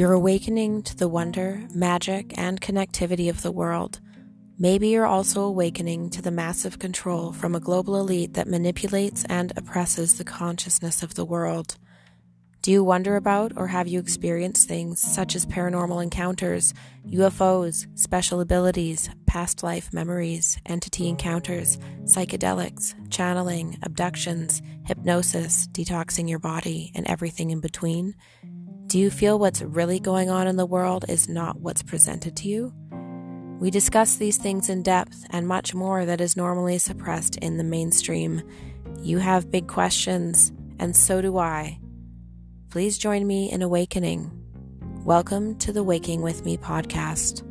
You're awakening to the wonder, magic, and connectivity of the world. Maybe you're also awakening to the massive control from a global elite that manipulates and oppresses the consciousness of the world. Do you wonder about or have you experienced things such as paranormal encounters, UFOs, special abilities, past life memories, entity encounters, psychedelics, channeling, abductions, hypnosis, detoxing your body, and everything in between? Do you feel what's really going on in the world is not what's presented to you? We discuss these things in depth and much more that is normally suppressed in the mainstream. You have big questions, and so do I. Please join me in awakening. Welcome to the Waking With Me podcast.